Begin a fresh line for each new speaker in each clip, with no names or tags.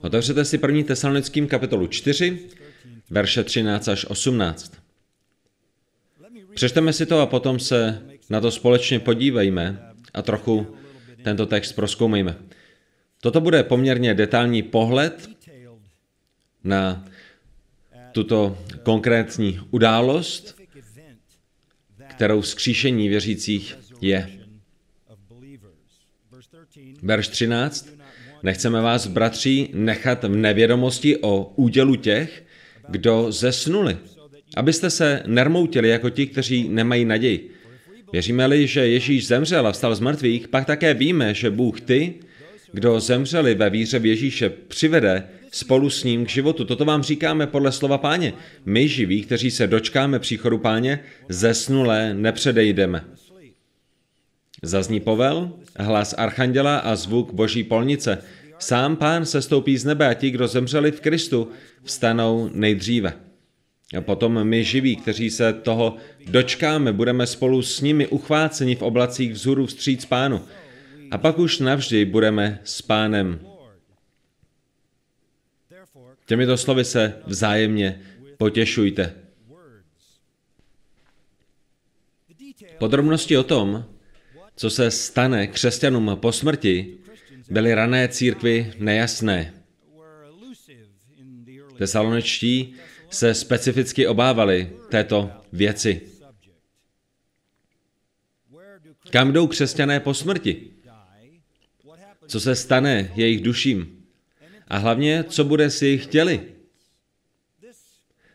Otevřete si první tesalonickým kapitolu 4, verše 13 až 18. Přečteme si to a potom se na to společně podívejme a trochu tento text proskoumejme. Toto bude poměrně detailní pohled na tuto konkrétní událost, kterou vzkříšení věřících je. Verš 13. Nechceme vás, bratři, nechat v nevědomosti o údělu těch, kdo zesnuli, abyste se nermoutili jako ti, kteří nemají naději. Věříme-li, že Ježíš zemřel a vstal z mrtvých, pak také víme, že Bůh ty, kdo zemřeli ve víře v Ježíše, přivede spolu s ním k životu. Toto vám říkáme podle slova páně. My živí, kteří se dočkáme příchodu páně, zesnulé nepředejdeme. Zazní povel, hlas archanděla a zvuk boží polnice. Sám pán se stoupí z nebe a ti, kdo zemřeli v Kristu, vstanou nejdříve. A potom my živí, kteří se toho dočkáme, budeme spolu s nimi uchváceni v oblacích vzhůru vstříc pánu. A pak už navždy budeme s pánem. Těmito slovy se vzájemně potěšujte. Podrobnosti o tom, co se stane křesťanům po smrti, byly rané církvy nejasné. Tesalonečtí se specificky obávali této věci. Kam jdou křesťané po smrti? Co se stane jejich duším? A hlavně, co bude s jejich těli?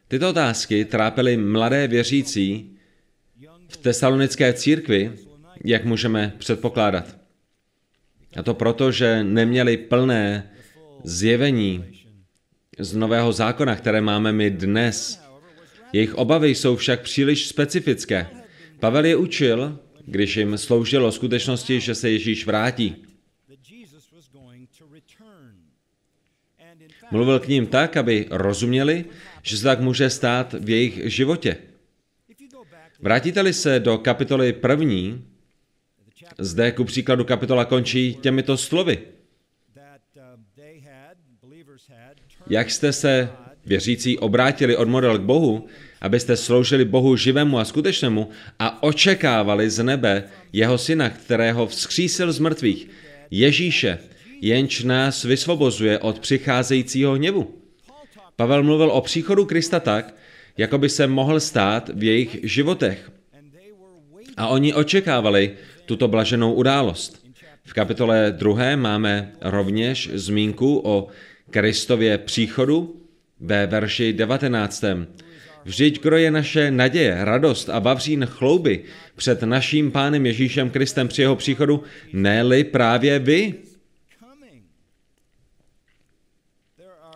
Tyto otázky trápily mladé věřící v tesalonické církvi, jak můžeme předpokládat. A to proto, že neměli plné zjevení z Nového zákona, které máme my dnes. Jejich obavy jsou však příliš specifické. Pavel je učil, když jim sloužilo skutečnosti, že se Ježíš vrátí. Mluvil k ním tak, aby rozuměli, že se tak může stát v jejich životě. Vrátíte-li se do kapitoly první, zde ku příkladu kapitola končí těmito slovy. Jak jste se věřící obrátili od model k Bohu, abyste sloužili Bohu živému a skutečnému a očekávali z nebe jeho syna, kterého vzkřísil z mrtvých, Ježíše, jenž nás vysvobozuje od přicházejícího hněvu. Pavel mluvil o příchodu Krista tak, jako by se mohl stát v jejich životech. A oni očekávali tuto blaženou událost. V kapitole 2. máme rovněž zmínku o Kristově příchodu ve verši 19. Vždyť kdo je naše naděje, radost a vavřín chlouby před naším pánem Ježíšem Kristem při jeho příchodu, ne-li právě vy?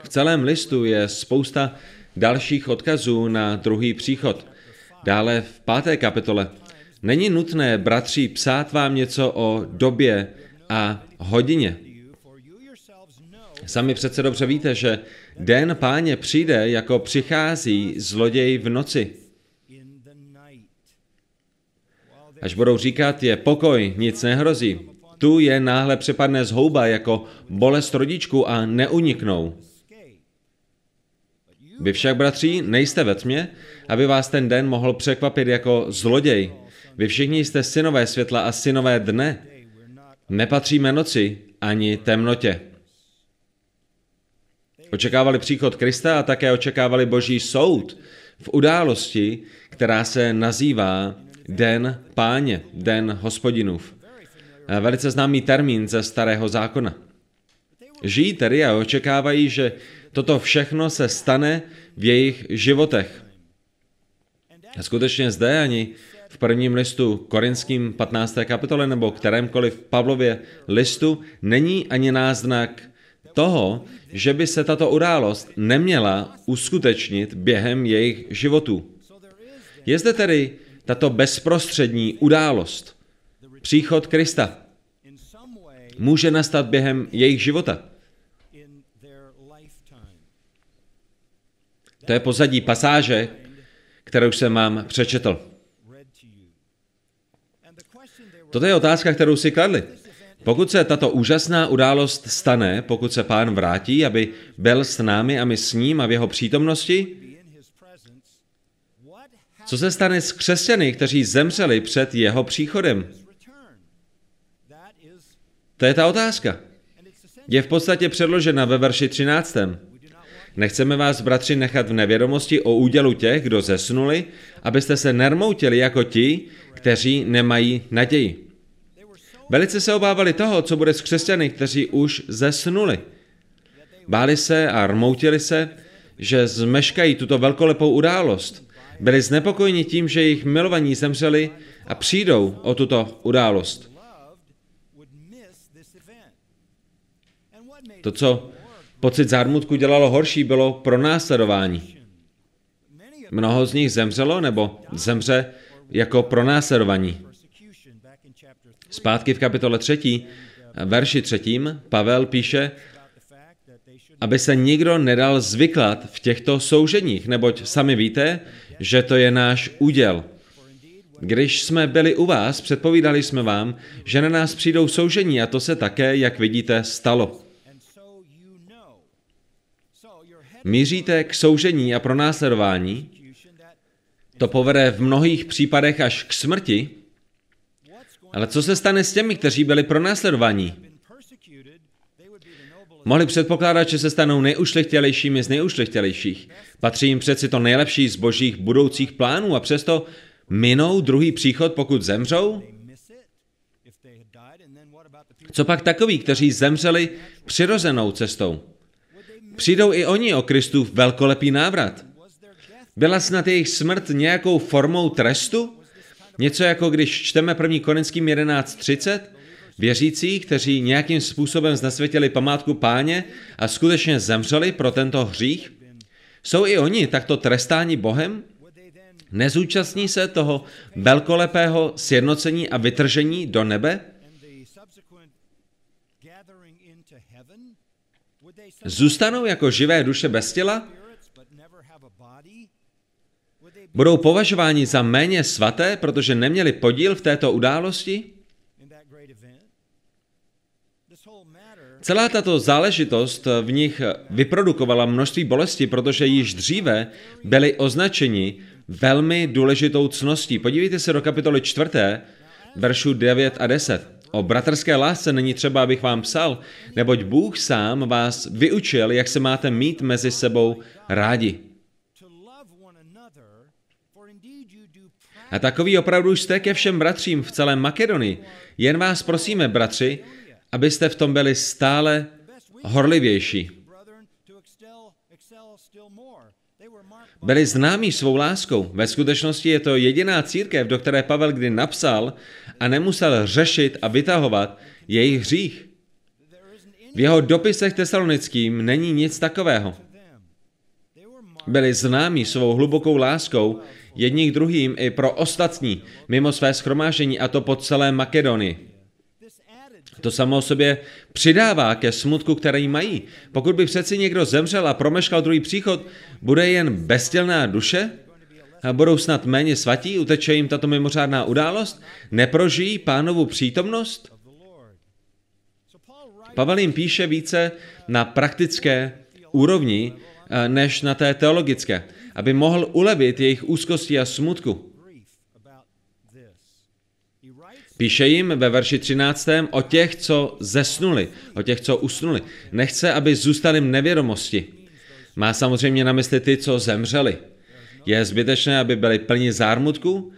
V celém listu je spousta dalších odkazů na druhý příchod. Dále v páté kapitole. Není nutné, bratři, psát vám něco o době a hodině. Sami přece dobře víte, že den páně přijde, jako přichází zloděj v noci. Až budou říkat, je pokoj, nic nehrozí. Tu je náhle přepadne zhouba jako bolest rodičku a neuniknou. Vy však, bratři, nejste ve tmě, aby vás ten den mohl překvapit jako zloděj. Vy všichni jste synové světla a synové dne. Nepatříme noci ani temnotě. Očekávali příchod Krista a také očekávali boží soud v události, která se nazývá Den páně, Den hospodinův. Velice známý termín ze starého zákona. Žijí tedy a očekávají, že toto všechno se stane v jejich životech. Skutečně zde ani v prvním listu korinským 15. kapitole nebo kterémkoliv Pavlově listu není ani náznak toho, že by se tato událost neměla uskutečnit během jejich životů. Je zde tedy tato bezprostřední událost, příchod Krista. Může nastat během jejich života. To je pozadí pasáže, kterou jsem vám přečetl. Toto je otázka, kterou si kladli. Pokud se tato úžasná událost stane, pokud se pán vrátí, aby byl s námi a my s ním a v jeho přítomnosti, co se stane s křesťany, kteří zemřeli před jeho příchodem? To je ta otázka. Je v podstatě předložena ve verši 13. Nechceme vás, bratři, nechat v nevědomosti o údělu těch, kdo zesnuli, abyste se nermoutili jako ti, kteří nemají naději. Velice se obávali toho, co bude s křesťany, kteří už zesnuli. Báli se a rmoutili se, že zmeškají tuto velkolepou událost. Byli znepokojeni tím, že jejich milovaní zemřeli a přijdou o tuto událost. To, co pocit zármutku dělalo horší, bylo pronásledování. Mnoho z nich zemřelo nebo zemře jako pronásledovaní. Zpátky v kapitole 3, verši 3, Pavel píše, aby se nikdo nedal zvyklat v těchto souženích, neboť sami víte, že to je náš úděl. Když jsme byli u vás, předpovídali jsme vám, že na nás přijdou soužení a to se také, jak vidíte, stalo. Míříte k soužení a pronásledování, to povede v mnohých případech až k smrti, ale co se stane s těmi, kteří byli pronásledovaní? Mohli předpokládat, že se stanou nejušlechtělejšími z nejušlechtělejších. Patří jim přeci to nejlepší z božích budoucích plánů a přesto minou druhý příchod, pokud zemřou? Co pak takoví, kteří zemřeli přirozenou cestou? Přijdou i oni o Kristův velkolepý návrat. Byla snad jejich smrt nějakou formou trestu? Něco jako když čteme 1. Korinským 11.30, věřící, kteří nějakým způsobem znesvětili památku páně a skutečně zemřeli pro tento hřích, jsou i oni takto trestáni Bohem? Nezúčastní se toho velkolepého sjednocení a vytržení do nebe? Zůstanou jako živé duše bez těla? Budou považováni za méně svaté, protože neměli podíl v této události? Celá tato záležitost v nich vyprodukovala množství bolesti, protože již dříve byli označeni velmi důležitou cností. Podívejte se do kapitoly 4, veršu 9 a 10. O bratrské lásce není třeba, abych vám psal, neboť Bůh sám vás vyučil, jak se máte mít mezi sebou rádi. A takový opravdu jste ke všem bratřím v celém Makedonii. Jen vás prosíme, bratři, abyste v tom byli stále horlivější. Byli známí svou láskou. Ve skutečnosti je to jediná církev, do které Pavel kdy napsal a nemusel řešit a vytahovat jejich hřích. V jeho dopisech tesalonickým není nic takového. Byli známí svou hlubokou láskou jedním druhým i pro ostatní mimo své schromážení a to po celé Makedonii. To samo o sobě přidává ke smutku, který mají. Pokud by přeci někdo zemřel a promeškal druhý příchod, bude jen bestělná duše? A budou snad méně svatí, uteče jim tato mimořádná událost? Neprožijí pánovu přítomnost? Pavel jim píše více na praktické úrovni, eh, než na té teologické, aby mohl ulevit jejich úzkosti a smutku. Píše jim ve verši 13. o těch, co zesnuli, o těch, co usnuli. Nechce, aby zůstali v nevědomosti. Má samozřejmě na mysli ty, co zemřeli. Je zbytečné, aby byli plní zármutku?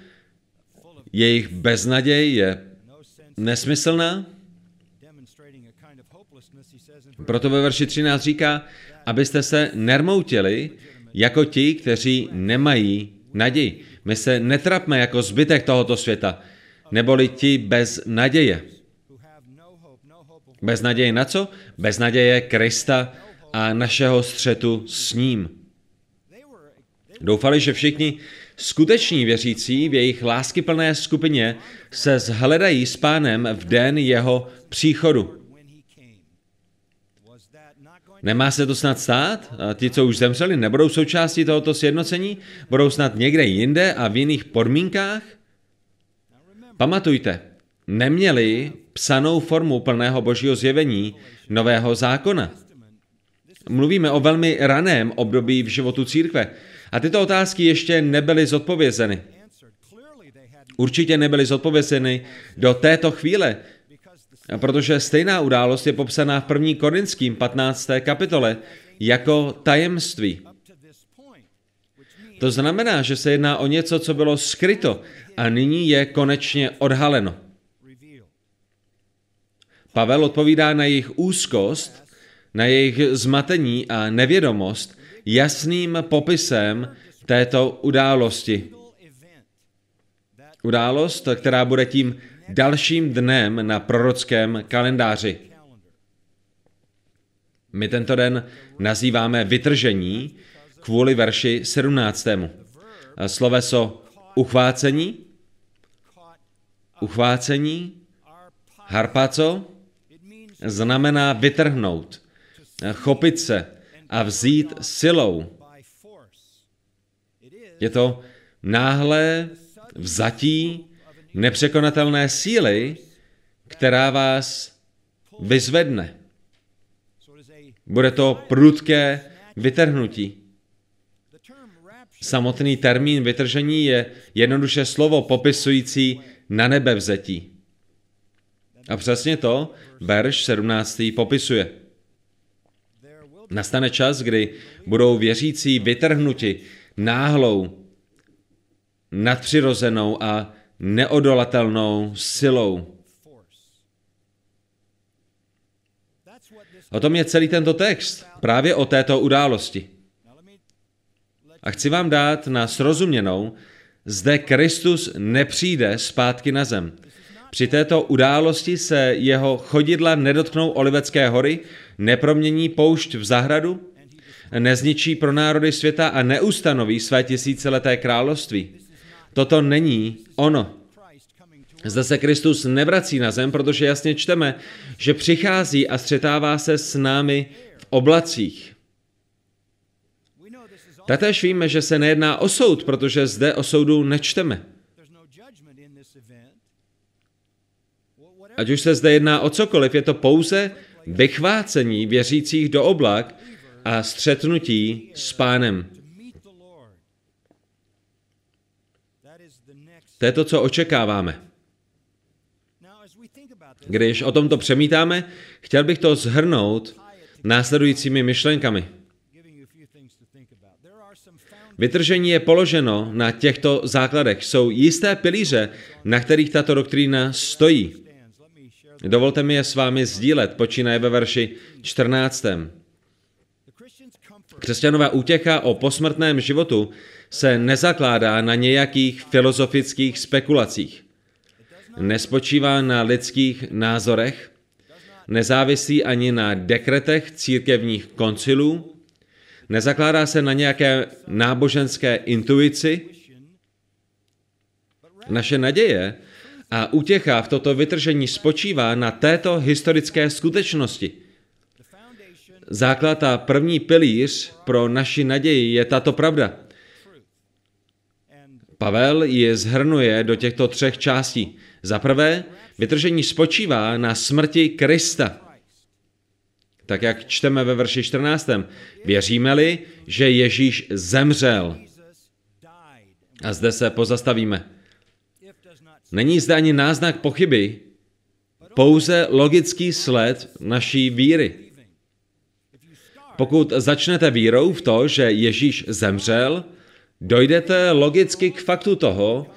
Jejich beznaděj je nesmyslná? Proto ve verši 13 říká, abyste se nermoutili jako ti, kteří nemají naději. My se netrapme jako zbytek tohoto světa neboli ti bez naděje. Bez naděje na co? Bez naděje Krista a našeho střetu s ním. Doufali, že všichni skuteční věřící v jejich láskyplné skupině se zhledají s pánem v den jeho příchodu. Nemá se to snad stát? A ti, co už zemřeli, nebudou součástí tohoto sjednocení? Budou snad někde jinde a v jiných podmínkách? Pamatujte, neměli psanou formu plného božího zjevení nového zákona. Mluvíme o velmi raném období v životu církve. A tyto otázky ještě nebyly zodpovězeny. Určitě nebyly zodpovězeny do této chvíle, protože stejná událost je popsaná v 1. Korinským 15. kapitole jako tajemství. To znamená, že se jedná o něco, co bylo skryto a nyní je konečně odhaleno. Pavel odpovídá na jejich úzkost, na jejich zmatení a nevědomost jasným popisem této události. Událost, která bude tím dalším dnem na prorockém kalendáři. My tento den nazýváme vytržení kvůli verši 17. Sloveso uchvácení, uchvácení, harpaco, znamená vytrhnout, chopit se a vzít silou. Je to náhlé vzatí nepřekonatelné síly, která vás vyzvedne. Bude to prudké vytrhnutí. Samotný termín vytržení je jednoduše slovo popisující na nebe vzetí. A přesně to verš 17. popisuje. Nastane čas, kdy budou věřící vytrhnuti náhlou, nadpřirozenou a neodolatelnou silou. O tom je celý tento text, právě o této události. A chci vám dát na srozuměnou, zde Kristus nepřijde zpátky na zem. Při této události se jeho chodidla nedotknou Olivecké hory, nepromění poušť v zahradu, nezničí pro národy světa a neustanoví své tisícileté království. Toto není ono. Zde se Kristus nevrací na zem, protože jasně čteme, že přichází a střetává se s námi v oblacích. Tatéž víme, že se nejedná o soud, protože zde o soudu nečteme. Ať už se zde jedná o cokoliv, je to pouze vychvácení věřících do oblak a střetnutí s pánem. To je to, co očekáváme. Když o tomto přemítáme, chtěl bych to zhrnout následujícími myšlenkami. Vytržení je položeno na těchto základech. Jsou jisté pilíře, na kterých tato doktrína stojí. Dovolte mi je s vámi sdílet, počínaje ve verši 14. Křesťanové útěcha o posmrtném životu se nezakládá na nějakých filozofických spekulacích. Nespočívá na lidských názorech, nezávisí ani na dekretech církevních koncilů, nezakládá se na nějaké náboženské intuici. Naše naděje a útěcha v toto vytržení spočívá na této historické skutečnosti. Základ a první pilíř pro naši naději je tato pravda. Pavel ji zhrnuje do těchto třech částí. Za prvé, vytržení spočívá na smrti Krista. Tak jak čteme ve verši 14. Věříme-li, že Ježíš zemřel. A zde se pozastavíme. Není zde ani náznak pochyby, pouze logický sled naší víry. Pokud začnete vírou v to, že Ježíš zemřel, dojdete logicky k faktu toho,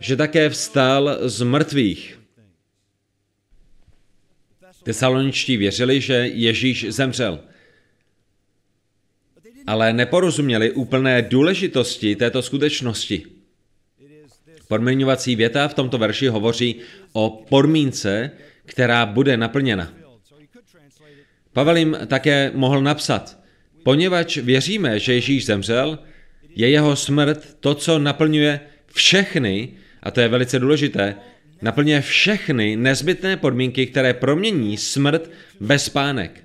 že také vstal z mrtvých. Tesaloničtí věřili, že Ježíš zemřel. Ale neporozuměli úplné důležitosti této skutečnosti. Podmiňovací věta v tomto verši hovoří o podmínce, která bude naplněna. Pavel jim také mohl napsat, poněvadž věříme, že Ježíš zemřel, je jeho smrt to, co naplňuje všechny, a to je velice důležité, naplňuje všechny nezbytné podmínky, které promění smrt ve spánek.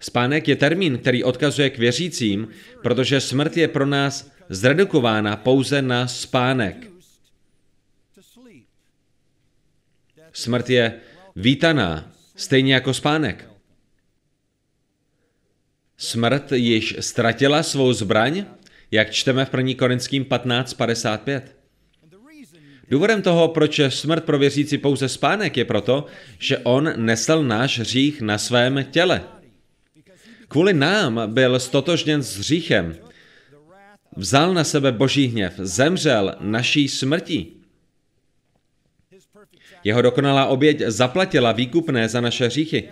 Spánek je termín, který odkazuje k věřícím, protože smrt je pro nás zredukována pouze na spánek. Smrt je vítaná, stejně jako spánek. Smrt již ztratila svou zbraň, jak čteme v 1. Korinským 15.55. Důvodem toho, proč je smrt pro věřící pouze spánek, je proto, že on nesl náš hřích na svém těle. Kvůli nám byl stotožněn s hříchem, vzal na sebe boží hněv, zemřel naší smrtí. Jeho dokonalá oběť zaplatila výkupné za naše hříchy.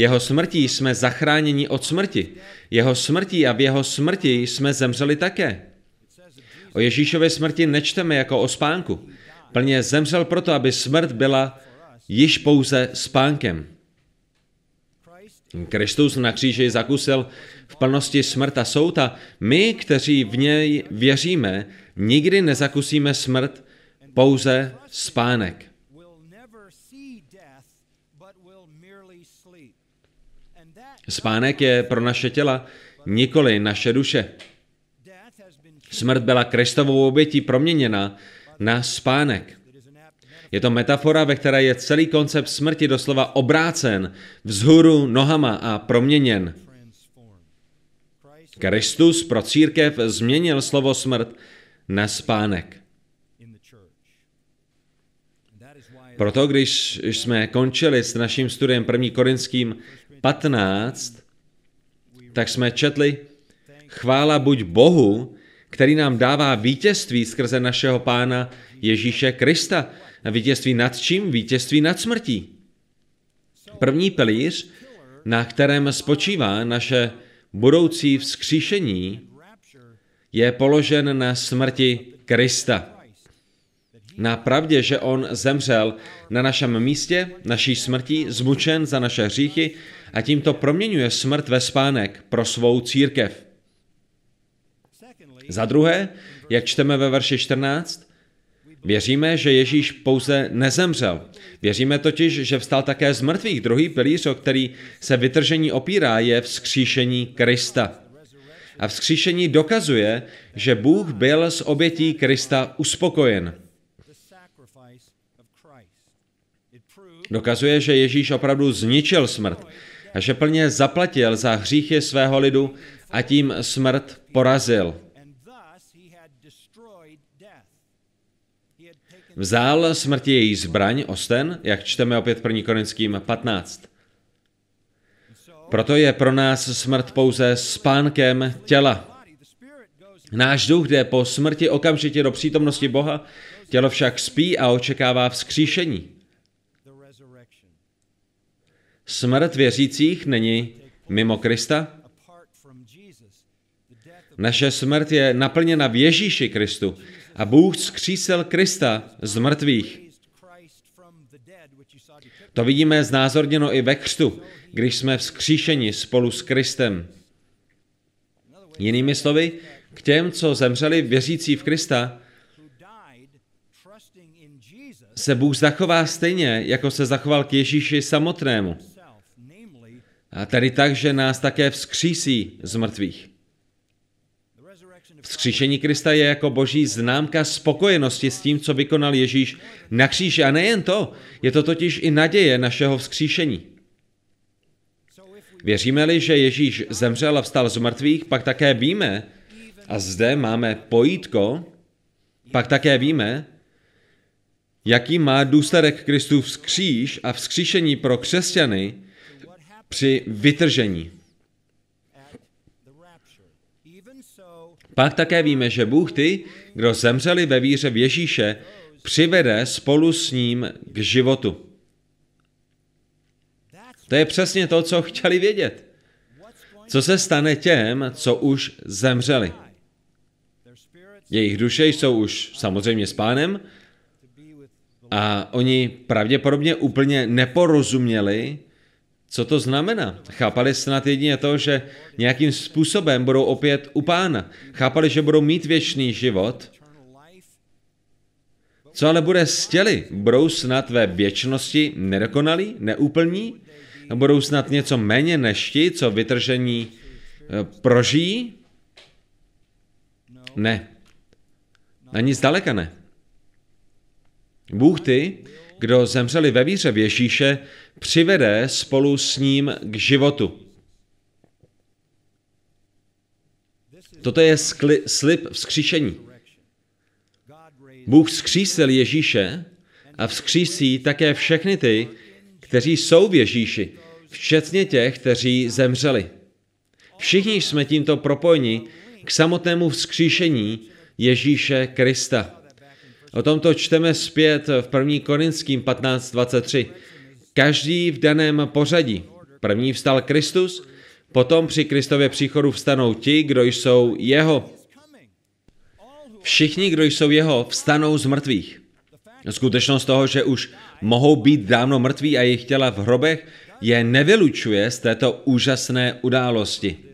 Jeho smrtí jsme zachráněni od smrti. Jeho smrtí a v jeho smrti jsme zemřeli také. O Ježíšově smrti nečteme jako o spánku. Plně zemřel proto, aby smrt byla již pouze spánkem. Kristus na kříži zakusil v plnosti smrt a soud a my, kteří v něj věříme, nikdy nezakusíme smrt, pouze spánek. Spánek je pro naše těla, nikoli naše duše. Smrt byla Kristovou obětí proměněna na spánek. Je to metafora, ve které je celý koncept smrti doslova obrácen, vzhůru nohama a proměněn. Kristus pro církev změnil slovo smrt na spánek. Proto, když jsme končili s naším studiem 1. Korinským 15, tak jsme četli, chvála buď Bohu, který nám dává vítězství skrze našeho pána Ježíše Krista. Vítězství nad čím? Vítězství nad smrtí. První pilíř, na kterém spočívá naše budoucí vzkříšení, je položen na smrti Krista. Na pravdě, že on zemřel na našem místě, naší smrti, zmučen za naše hříchy a tímto proměňuje smrt ve spánek pro svou církev. Za druhé, jak čteme ve verši 14, věříme, že Ježíš pouze nezemřel. Věříme totiž, že vstal také z mrtvých. Druhý pilíř, o který se vytržení opírá, je vzkříšení Krista. A vzkříšení dokazuje, že Bůh byl s obětí Krista uspokojen. Dokazuje, že Ježíš opravdu zničil smrt a že plně zaplatil za hříchy svého lidu a tím smrt porazil. Vzal smrti její zbraň, osten, jak čteme opět 1. Korinským 15. Proto je pro nás smrt pouze spánkem těla. Náš duch jde po smrti okamžitě do přítomnosti Boha, tělo však spí a očekává vzkříšení. Smrt věřících není mimo Krista. Naše smrt je naplněna v Ježíši Kristu a Bůh skřísel Krista z mrtvých. To vidíme znázorněno i ve křtu, když jsme vzkříšeni spolu s Kristem. Jinými slovy, k těm, co zemřeli věřící v Krista, se Bůh zachová stejně, jako se zachoval k Ježíši samotnému. A tedy tak, že nás také vzkřísí z mrtvých. Vzkříšení Krista je jako boží známka spokojenosti s tím, co vykonal Ježíš na kříži. A nejen to, je to totiž i naděje našeho vzkříšení. Věříme-li, že Ježíš zemřel a vstal z mrtvých, pak také víme, a zde máme pojítko, pak také víme, jaký má důsledek Kristův vzkříž a vzkříšení pro křesťany při vytržení. Pak také víme, že Bůh ty, kdo zemřeli ve víře v Ježíše, přivede spolu s ním k životu. To je přesně to, co chtěli vědět. Co se stane těm, co už zemřeli? Jejich duše jsou už samozřejmě s pánem a oni pravděpodobně úplně neporozuměli, co to znamená? Chápali snad jedině to, že nějakým způsobem budou opět u pána. Chápali, že budou mít věčný život. Co ale bude s těly? Budou snad ve věčnosti nedokonalí, neúplní? Budou snad něco méně než ti, co vytržení eh, prožijí? Ne. Ani zdaleka ne. Bůh ty, kdo zemřeli ve víře v Ježíše, přivede spolu s ním k životu. Toto je skli, slib vzkříšení. Bůh vzkřísil Ježíše a vzkřísí také všechny ty, kteří jsou v Ježíši, včetně těch, kteří zemřeli. Všichni jsme tímto propojeni k samotnému vzkříšení Ježíše Krista. O tomto čteme zpět v 1. Korinským 15.23. Každý v daném pořadí. První vstal Kristus, potom při Kristově příchodu vstanou ti, kdo jsou jeho. Všichni, kdo jsou jeho, vstanou z mrtvých. Skutečnost toho, že už mohou být dávno mrtví a jejich těla v hrobech, je nevylučuje z této úžasné události.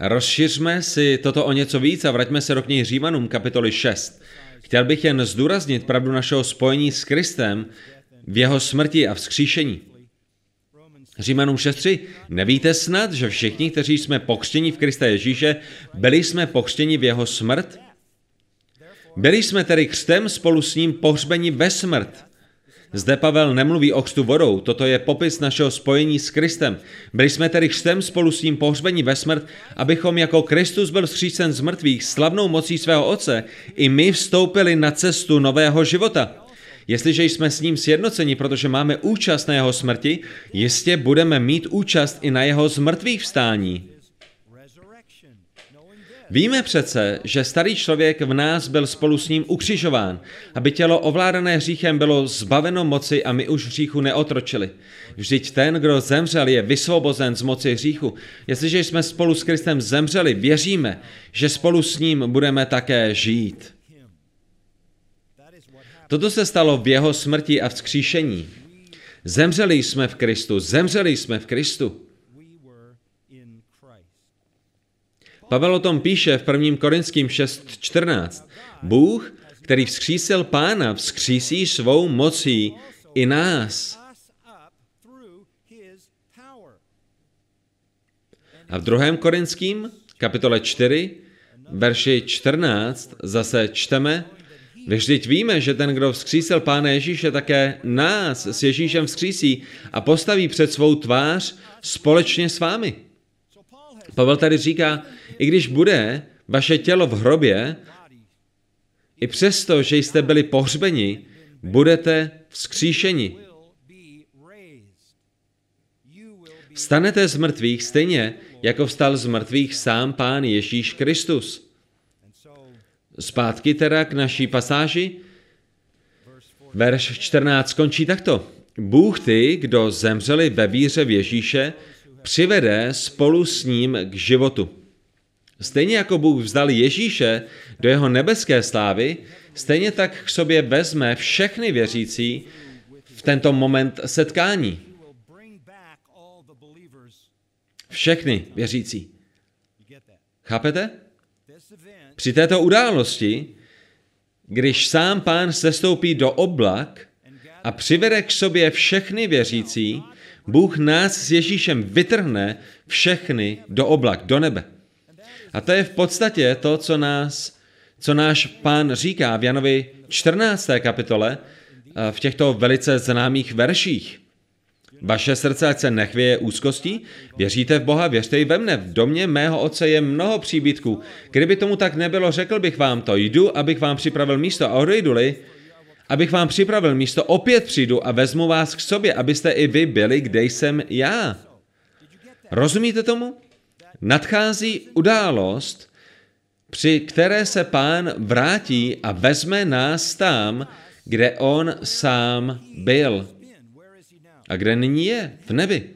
Rozšiřme si toto o něco víc a vraťme se do knihy Římanům kapitoly 6. Chtěl bych jen zdůraznit pravdu našeho spojení s Kristem v jeho smrti a vzkříšení. Římanům 6.3. Nevíte snad, že všichni, kteří jsme pokřtěni v Krista Ježíše, byli jsme pokřtěni v jeho smrt? Byli jsme tedy křtem spolu s ním pohřbeni ve smrt. Zde Pavel nemluví o křtu vodou, toto je popis našeho spojení s Kristem. Byli jsme tedy křtem spolu s ním pohřbeni ve smrt, abychom jako Kristus byl vzkřícen z mrtvých slavnou mocí svého Otce, i my vstoupili na cestu nového života. Jestliže jsme s ním sjednoceni, protože máme účast na jeho smrti, jistě budeme mít účast i na jeho zmrtvých vstání. Víme přece, že starý člověk v nás byl spolu s ním ukřižován, aby tělo ovládané hříchem bylo zbaveno moci a my už hříchu neotročili. Vždyť ten, kdo zemřel, je vysvobozen z moci hříchu. Jestliže jsme spolu s Kristem zemřeli, věříme, že spolu s ním budeme také žít. Toto se stalo v jeho smrti a vzkříšení. Zemřeli jsme v Kristu, zemřeli jsme v Kristu. Pavel o tom píše v 1. Korinským 6.14. Bůh, který vzkřísil pána, vzkřísí svou mocí i nás. A v 2. Korinským, kapitole 4, verši 14, zase čteme, Vždyť víme, že ten, kdo vzkřísil Pána Ježíše, také nás s Ježíšem vzkřísí a postaví před svou tvář společně s vámi. Pavel tady říká, i když bude vaše tělo v hrobě, i přesto, že jste byli pohřbeni, budete vzkříšeni. Vstanete z mrtvých stejně, jako vstal z mrtvých sám Pán Ježíš Kristus. Zpátky teda k naší pasáži. Verš 14 končí takto. Bůh ty, kdo zemřeli ve víře v Ježíše, přivede spolu s ním k životu. Stejně jako Bůh vzdal Ježíše do jeho nebeské slávy, stejně tak k sobě vezme všechny věřící v tento moment setkání. Všechny věřící. Chápete? Při této události, když sám pán sestoupí do oblak a přivede k sobě všechny věřící, Bůh nás s Ježíšem vytrhne všechny do oblak, do nebe. A to je v podstatě to, co, nás, co náš pán říká v Janovi 14. kapitole eh, v těchto velice známých verších. Vaše srdce ať se nechvěje úzkostí, věříte v Boha, věřte i ve mne. V domě mého otce je mnoho příbytků. Kdyby tomu tak nebylo, řekl bych vám to. Jdu, abych vám připravil místo a odejdu-li, abych vám připravil místo, opět přijdu a vezmu vás k sobě, abyste i vy byli, kde jsem já. Rozumíte tomu? Nadchází událost, při které se pán vrátí a vezme nás tam, kde on sám byl. A kde nyní je? V nebi.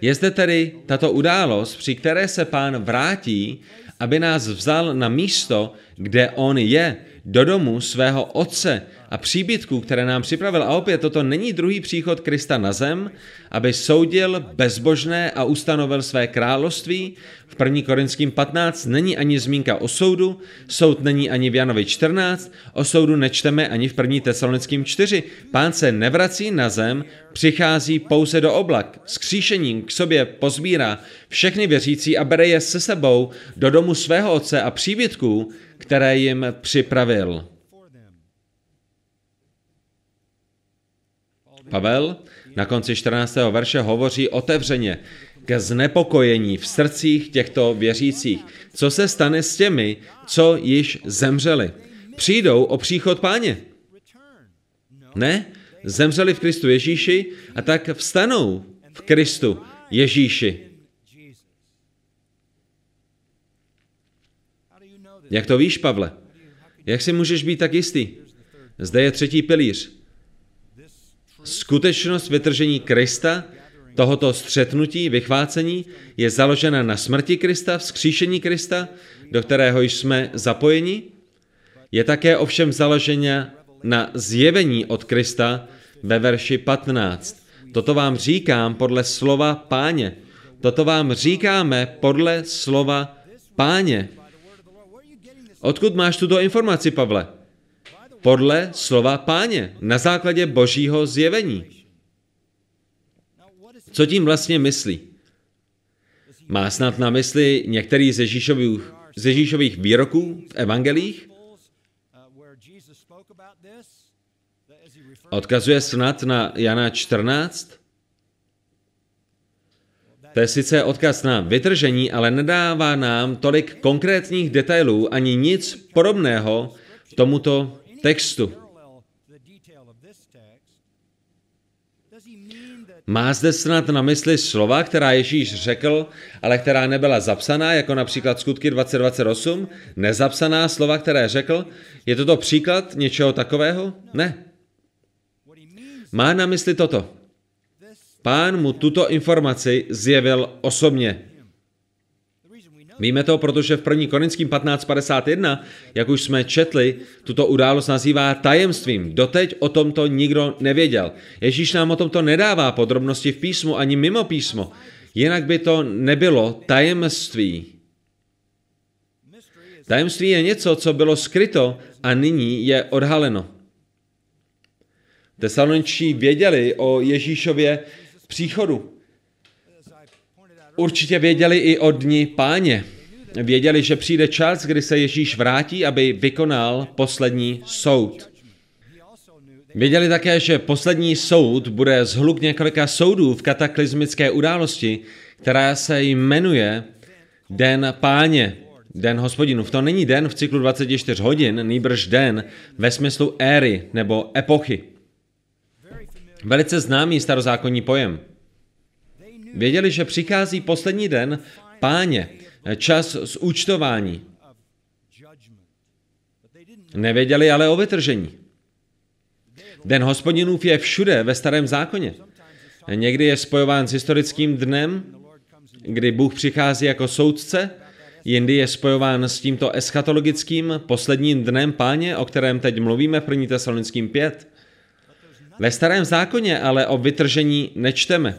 Je zde tedy tato událost, při které se pán vrátí, aby nás vzal na místo, kde on je, do domu svého otce a příbytků, které nám připravil. A opět toto není druhý příchod Krista na zem, aby soudil bezbožné a ustanovil své království. V 1. Korinským 15 není ani zmínka o soudu, soud není ani v Janovi 14, o soudu nečteme ani v 1. Tesalonickým 4. Pán se nevrací na zem, přichází pouze do oblak. S kříšením k sobě pozbírá všechny věřící a bere je se sebou do domu svého otce a příbytků, které jim připravil. Pavel na konci 14. verše hovoří otevřeně ke znepokojení v srdcích těchto věřících. Co se stane s těmi, co již zemřeli? Přijdou o příchod páně. Ne, zemřeli v Kristu Ježíši a tak vstanou v Kristu Ježíši. Jak to víš, Pavle? Jak si můžeš být tak jistý? Zde je třetí pilíř. Skutečnost vytržení Krista, tohoto střetnutí, vychvácení, je založena na smrti Krista, vzkříšení Krista, do kterého jsme zapojeni. Je také ovšem založena na zjevení od Krista ve verši 15. Toto vám říkám podle slova páně. Toto vám říkáme podle slova páně. Odkud máš tuto informaci, Pavle? Podle slova páně, na základě božího zjevení. Co tím vlastně myslí? Má snad na mysli některý z Ježíšových, z Ježíšových výroků v evangelích? Odkazuje snad na Jana 14? To je sice odkaz na vytržení, ale nedává nám tolik konkrétních detailů ani nic podobného tomuto textu. Má zde snad na mysli slova, která Ježíš řekl, ale která nebyla zapsaná, jako například skutky 2028? Nezapsaná slova, které řekl? Je toto příklad něčeho takového? Ne. Má na mysli toto. Pán mu tuto informaci zjevil osobně. Víme to, protože v 1. Korinským 15.51, jak už jsme četli, tuto událost nazývá tajemstvím. Doteď o tomto nikdo nevěděl. Ježíš nám o tomto nedává podrobnosti v písmu ani mimo písmo. Jinak by to nebylo tajemství. Tajemství je něco, co bylo skryto a nyní je odhaleno. Tesaloničtí věděli o Ježíšově příchodu. Určitě věděli i o dni páně. Věděli, že přijde čas, kdy se Ježíš vrátí, aby vykonal poslední soud. Věděli také, že poslední soud bude zhluk několika soudů v kataklizmické události, která se jmenuje Den páně, Den hospodinu. To není den v cyklu 24 hodin, nýbrž den ve smyslu éry nebo epochy. Velice známý starozákonní pojem. Věděli, že přichází poslední den páně, čas z účtování. Nevěděli ale o vytržení. Den hospodinův je všude ve starém zákoně. Někdy je spojován s historickým dnem, kdy Bůh přichází jako soudce, jindy je spojován s tímto eschatologickým posledním dnem páně, o kterém teď mluvíme v 1. Tesalonickým 5. Ve starém zákoně ale o vytržení nečteme.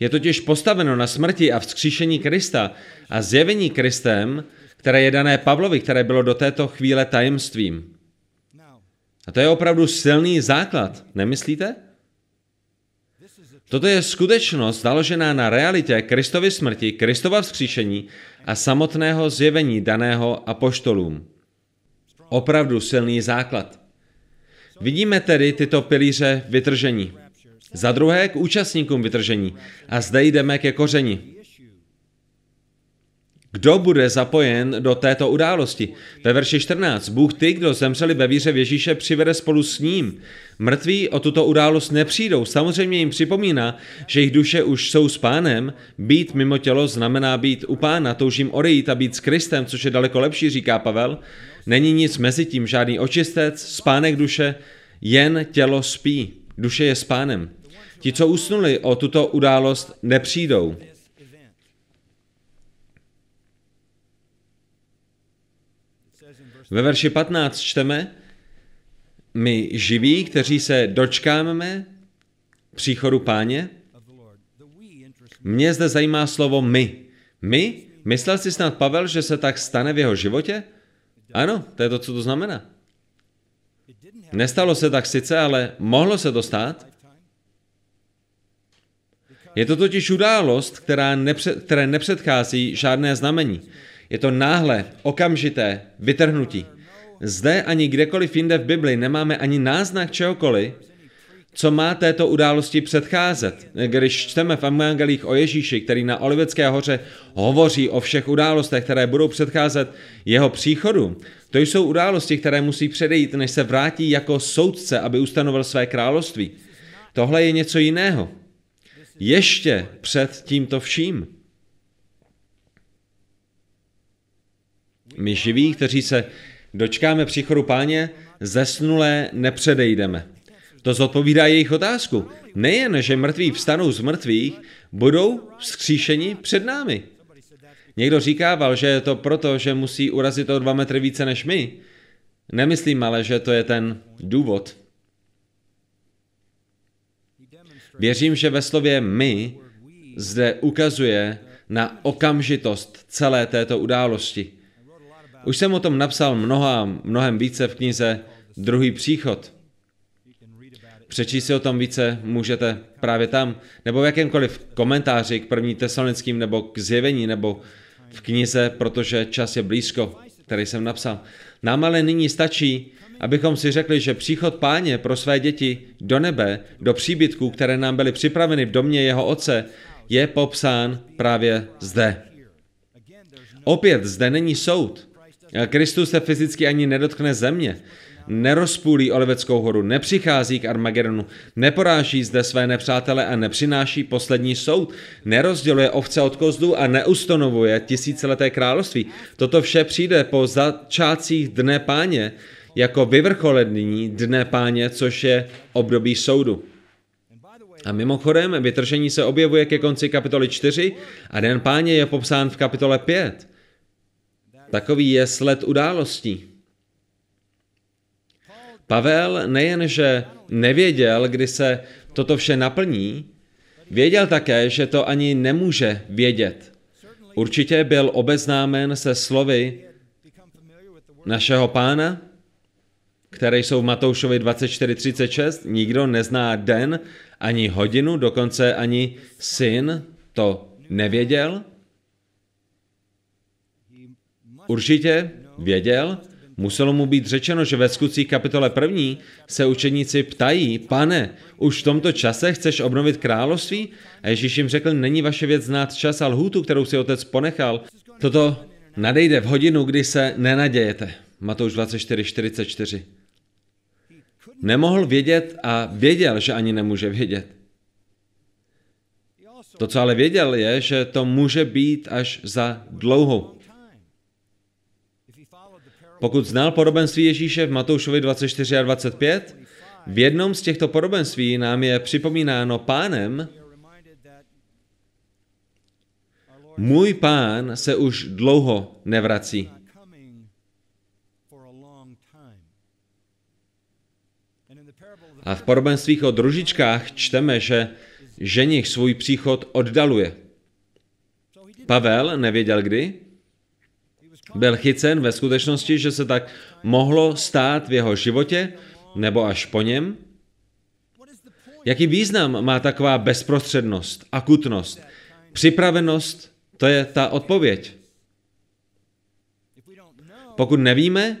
Je totiž postaveno na smrti a vzkříšení Krista a zjevení Kristem, které je dané Pavlovi, které bylo do této chvíle tajemstvím. A to je opravdu silný základ, nemyslíte? Toto je skutečnost založená na realitě Kristovy smrti, Kristova vzkříšení a samotného zjevení daného apoštolům. Opravdu silný základ. Vidíme tedy tyto pilíře vytržení. Za druhé k účastníkům vytržení. A zde jdeme ke kořeni. Kdo bude zapojen do této události? Ve verši 14. Bůh ty, kdo zemřeli ve víře v Ježíše, přivede spolu s ním. Mrtví o tuto událost nepřijdou. Samozřejmě jim připomíná, že jejich duše už jsou s pánem. Být mimo tělo znamená být u pána. Toužím odejít a být s Kristem, což je daleko lepší, říká Pavel. Není nic mezi tím, žádný očistec, spánek duše, jen tělo spí. Duše je s pánem. Ti, co usnuli o tuto událost, nepřijdou. Ve verši 15 čteme, my živí, kteří se dočkáme příchodu páně, mě zde zajímá slovo my. My? Myslel si snad Pavel, že se tak stane v jeho životě? Ano, to je to, co to znamená. Nestalo se tak sice, ale mohlo se to stát. Je to totiž událost, která nepřed, které nepředchází žádné znamení. Je to náhle, okamžité, vytrhnutí. Zde ani kdekoliv jinde v Bibli nemáme ani náznak čehokoliv, co má této události předcházet. Když čteme v evangelích o Ježíši, který na Olivecké hoře hovoří o všech událostech, které budou předcházet jeho příchodu, to jsou události, které musí předejít, než se vrátí jako soudce, aby ustanovil své království. Tohle je něco jiného. Ještě před tímto vším. My živí, kteří se dočkáme příchodu páně, zesnulé nepředejdeme. To zodpovídá jejich otázku. Nejen, že mrtví vstanou z mrtvých, budou vzkříšeni před námi. Někdo říkával, že je to proto, že musí urazit o dva metry více než my. Nemyslím ale, že to je ten důvod. Věřím, že ve slově my zde ukazuje na okamžitost celé této události. Už jsem o tom napsal mnoha, mnohem více v knize Druhý příchod. Přečíst si o tom více můžete právě tam, nebo v jakémkoliv komentáři k první tesalonickým, nebo k zjevení, nebo v knize, protože čas je blízko, který jsem napsal. Nám ale nyní stačí, abychom si řekli, že příchod páně pro své děti do nebe, do příbytků, které nám byly připraveny v domě jeho otce, je popsán právě zde. Opět zde není soud. Kristus se fyzicky ani nedotkne země nerozpůlí Oliveckou horu, nepřichází k Armagedonu, neporáží zde své nepřátele a nepřináší poslední soud, nerozděluje ovce od kozlů a neustanovuje tisícileté království. Toto vše přijde po začátcích dne páně, jako vyvrcholení dne páně, což je období soudu. A mimochodem, vytržení se objevuje ke konci kapitoly 4 a den páně je popsán v kapitole 5. Takový je sled událostí. Pavel nejenže nevěděl, kdy se toto vše naplní, věděl také, že to ani nemůže vědět. Určitě byl obeznámen se slovy našeho pána, které jsou v Matoušovi 24.36. Nikdo nezná den ani hodinu, dokonce ani syn to nevěděl. Určitě věděl, Muselo mu být řečeno, že ve skutcích kapitole první se učeníci ptají, pane, už v tomto čase chceš obnovit království? A Ježíš jim řekl, není vaše věc znát čas a lhůtu, kterou si otec ponechal. Toto nadejde v hodinu, kdy se nenadějete. Matouš 24, 44. Nemohl vědět a věděl, že ani nemůže vědět. To, co ale věděl, je, že to může být až za dlouhou. Pokud znal podobenství Ježíše v Matoušovi 24 a 25, v jednom z těchto podobenství nám je připomínáno pánem, můj pán se už dlouho nevrací. A v podobenstvích o družičkách čteme, že ženich svůj příchod oddaluje. Pavel nevěděl kdy, byl chycen ve skutečnosti, že se tak mohlo stát v jeho životě nebo až po něm? Jaký význam má taková bezprostřednost, akutnost, připravenost? To je ta odpověď. Pokud nevíme,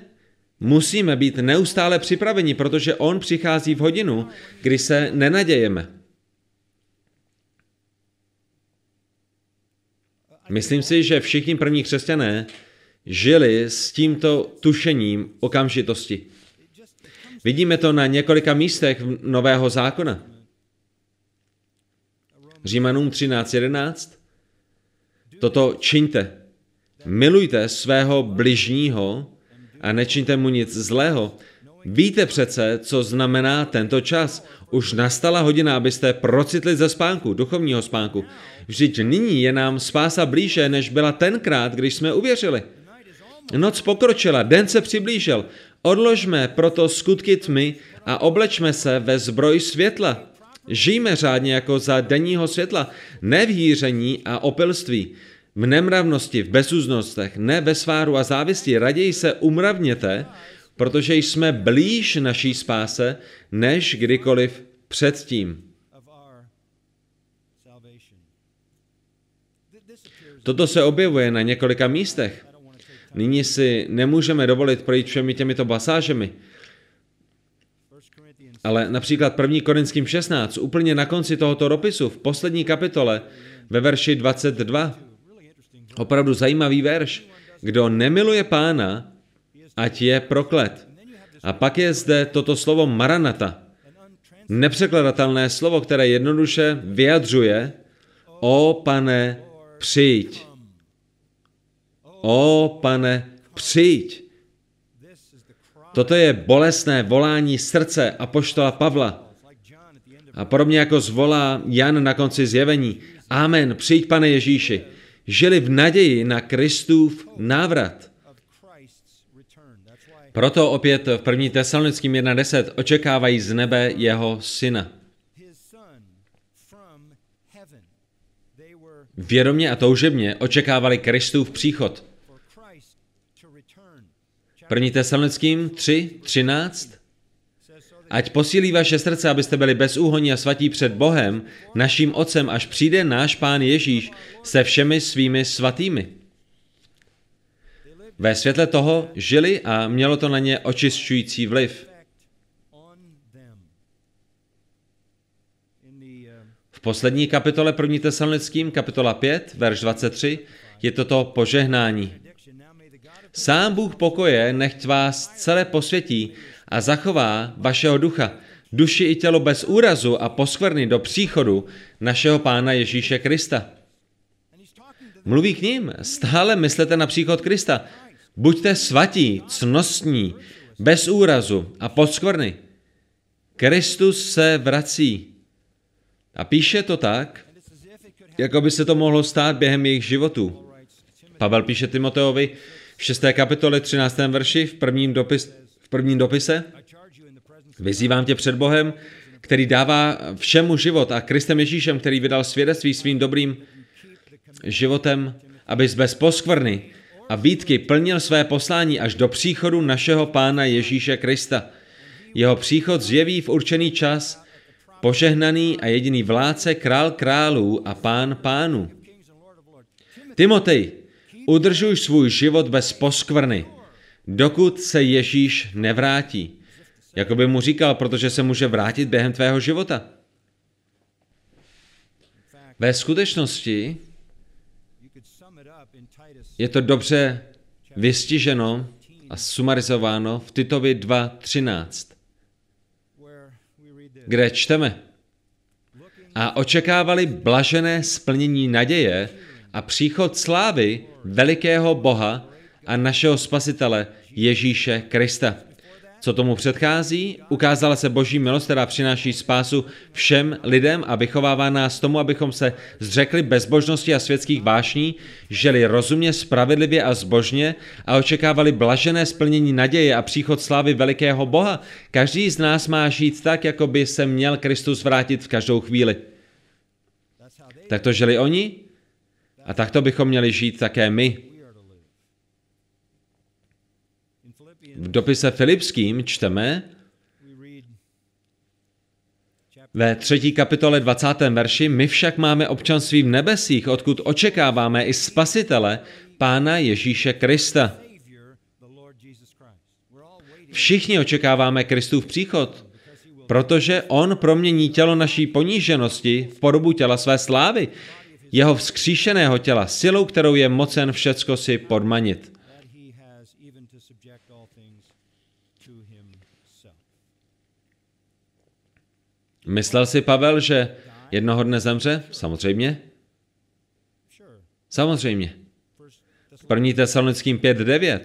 musíme být neustále připraveni, protože on přichází v hodinu, kdy se nenadějeme. Myslím si, že všichni první křesťané žili s tímto tušením okamžitosti. Vidíme to na několika místech Nového zákona. Římanům 13.11. Toto čiňte. Milujte svého bližního a nečiňte mu nic zlého. Víte přece, co znamená tento čas. Už nastala hodina, abyste procitli ze spánku, duchovního spánku. Vždyť nyní je nám spása blíže, než byla tenkrát, když jsme uvěřili. Noc pokročila, den se přiblížil. Odložme proto skutky tmy a oblečme se ve zbroj světla. Žijme řádně jako za denního světla, ne v hýření a opilství, v nemravnosti, v bezúznostech, ne ve sváru a závisti. Raději se umravněte, protože jsme blíž naší spáse, než kdykoliv předtím. Toto se objevuje na několika místech. Nyní si nemůžeme dovolit projít všemi těmito pasážemi, ale například 1. Korinským 16, úplně na konci tohoto dopisu, v poslední kapitole, ve verši 22, opravdu zajímavý verš, kdo nemiluje pána, ať je proklet. A pak je zde toto slovo maranata, nepřekladatelné slovo, které jednoduše vyjadřuje, o pane, přijď. O pane, přijď. Toto je bolestné volání srdce apoštola Pavla. A podobně jako zvolá Jan na konci zjevení. Amen, přijď pane Ježíši. Žili v naději na Kristův návrat. Proto opět v 1. Tesalonickým 1.10 očekávají z nebe jeho syna. Vědomě a toužebně očekávali Kristův příchod. 1. Tesalonickým 3, 13. Ať posílí vaše srdce, abyste byli bezúhonní a svatí před Bohem, naším Otcem, až přijde náš Pán Ježíš se všemi svými svatými. Ve světle toho žili a mělo to na ně očišťující vliv. V poslední kapitole 1. Tesalonickým, kapitola 5, verš 23, je toto požehnání. Sám Bůh pokoje nechť vás celé posvětí a zachová vašeho ducha, duši i tělo bez úrazu a poskvrny do příchodu našeho Pána Ježíše Krista. Mluví k ním, stále myslete na příchod Krista. Buďte svatí, cnostní, bez úrazu a poskvrny. Kristus se vrací. A píše to tak, jako by se to mohlo stát během jejich životů. Pavel píše Timoteovi v 6. kapitole 13. verši v prvním, dopis, v prvním dopise. Vyzývám tě před Bohem, který dává všemu život a Kristem Ježíšem, který vydal svědectví svým dobrým životem, abys bez poskvrny a výtky plnil své poslání až do příchodu našeho Pána Ježíše Krista. Jeho příchod zjeví v určený čas, požehnaný a jediný vládce, král králů a pán pánů. Timotej, udržuj svůj život bez poskvrny, dokud se Ježíš nevrátí. Jako by mu říkal, protože se může vrátit během tvého života. Ve skutečnosti je to dobře vystiženo a sumarizováno v Titovi 2.13, kde čteme a očekávali blažené splnění naděje a příchod slávy velikého Boha a našeho spasitele Ježíše Krista. Co tomu předchází? Ukázala se boží milost, která přináší spásu všem lidem a vychovává nás tomu, abychom se zřekli bezbožnosti a světských vášní, žili rozumně, spravedlivě a zbožně a očekávali blažené splnění naděje a příchod slávy velikého Boha. Každý z nás má žít tak, jako by se měl Kristus vrátit v každou chvíli. Tak to žili oni a takto bychom měli žít také my. V dopise Filipským čteme ve třetí kapitole 20. verši, my však máme občanství v nebesích, odkud očekáváme i spasitele, Pána Ježíše Krista. Všichni očekáváme Kristův příchod, protože On promění tělo naší poníženosti v podobu těla své slávy, jeho vzkříšeného těla, silou, kterou je mocen všecko si podmanit. Myslel si Pavel, že jednoho dne zemře? Samozřejmě. Samozřejmě. V 1. Tesalonickým 5.9.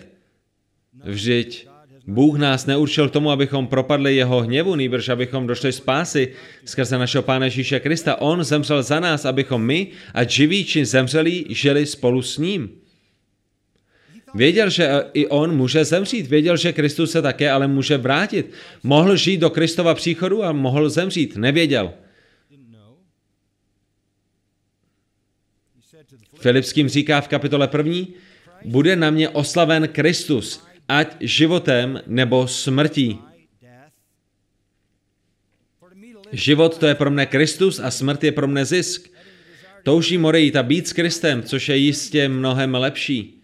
Vždyť Bůh nás neurčil k tomu, abychom propadli jeho hněvu, nýbrž abychom došli spásy skrze našeho Pána Ježíše Krista. On zemřel za nás, abychom my, a živí či zemřelí, žili spolu s ním. Věděl, že i on může zemřít. Věděl, že Kristus se také ale může vrátit. Mohl žít do Kristova příchodu a mohl zemřít. Nevěděl. Filipským říká v kapitole první, bude na mě oslaven Kristus, ať životem nebo smrtí. Život to je pro mne Kristus a smrt je pro mne zisk. Odejít a být s Kristem, což je jistě mnohem lepší.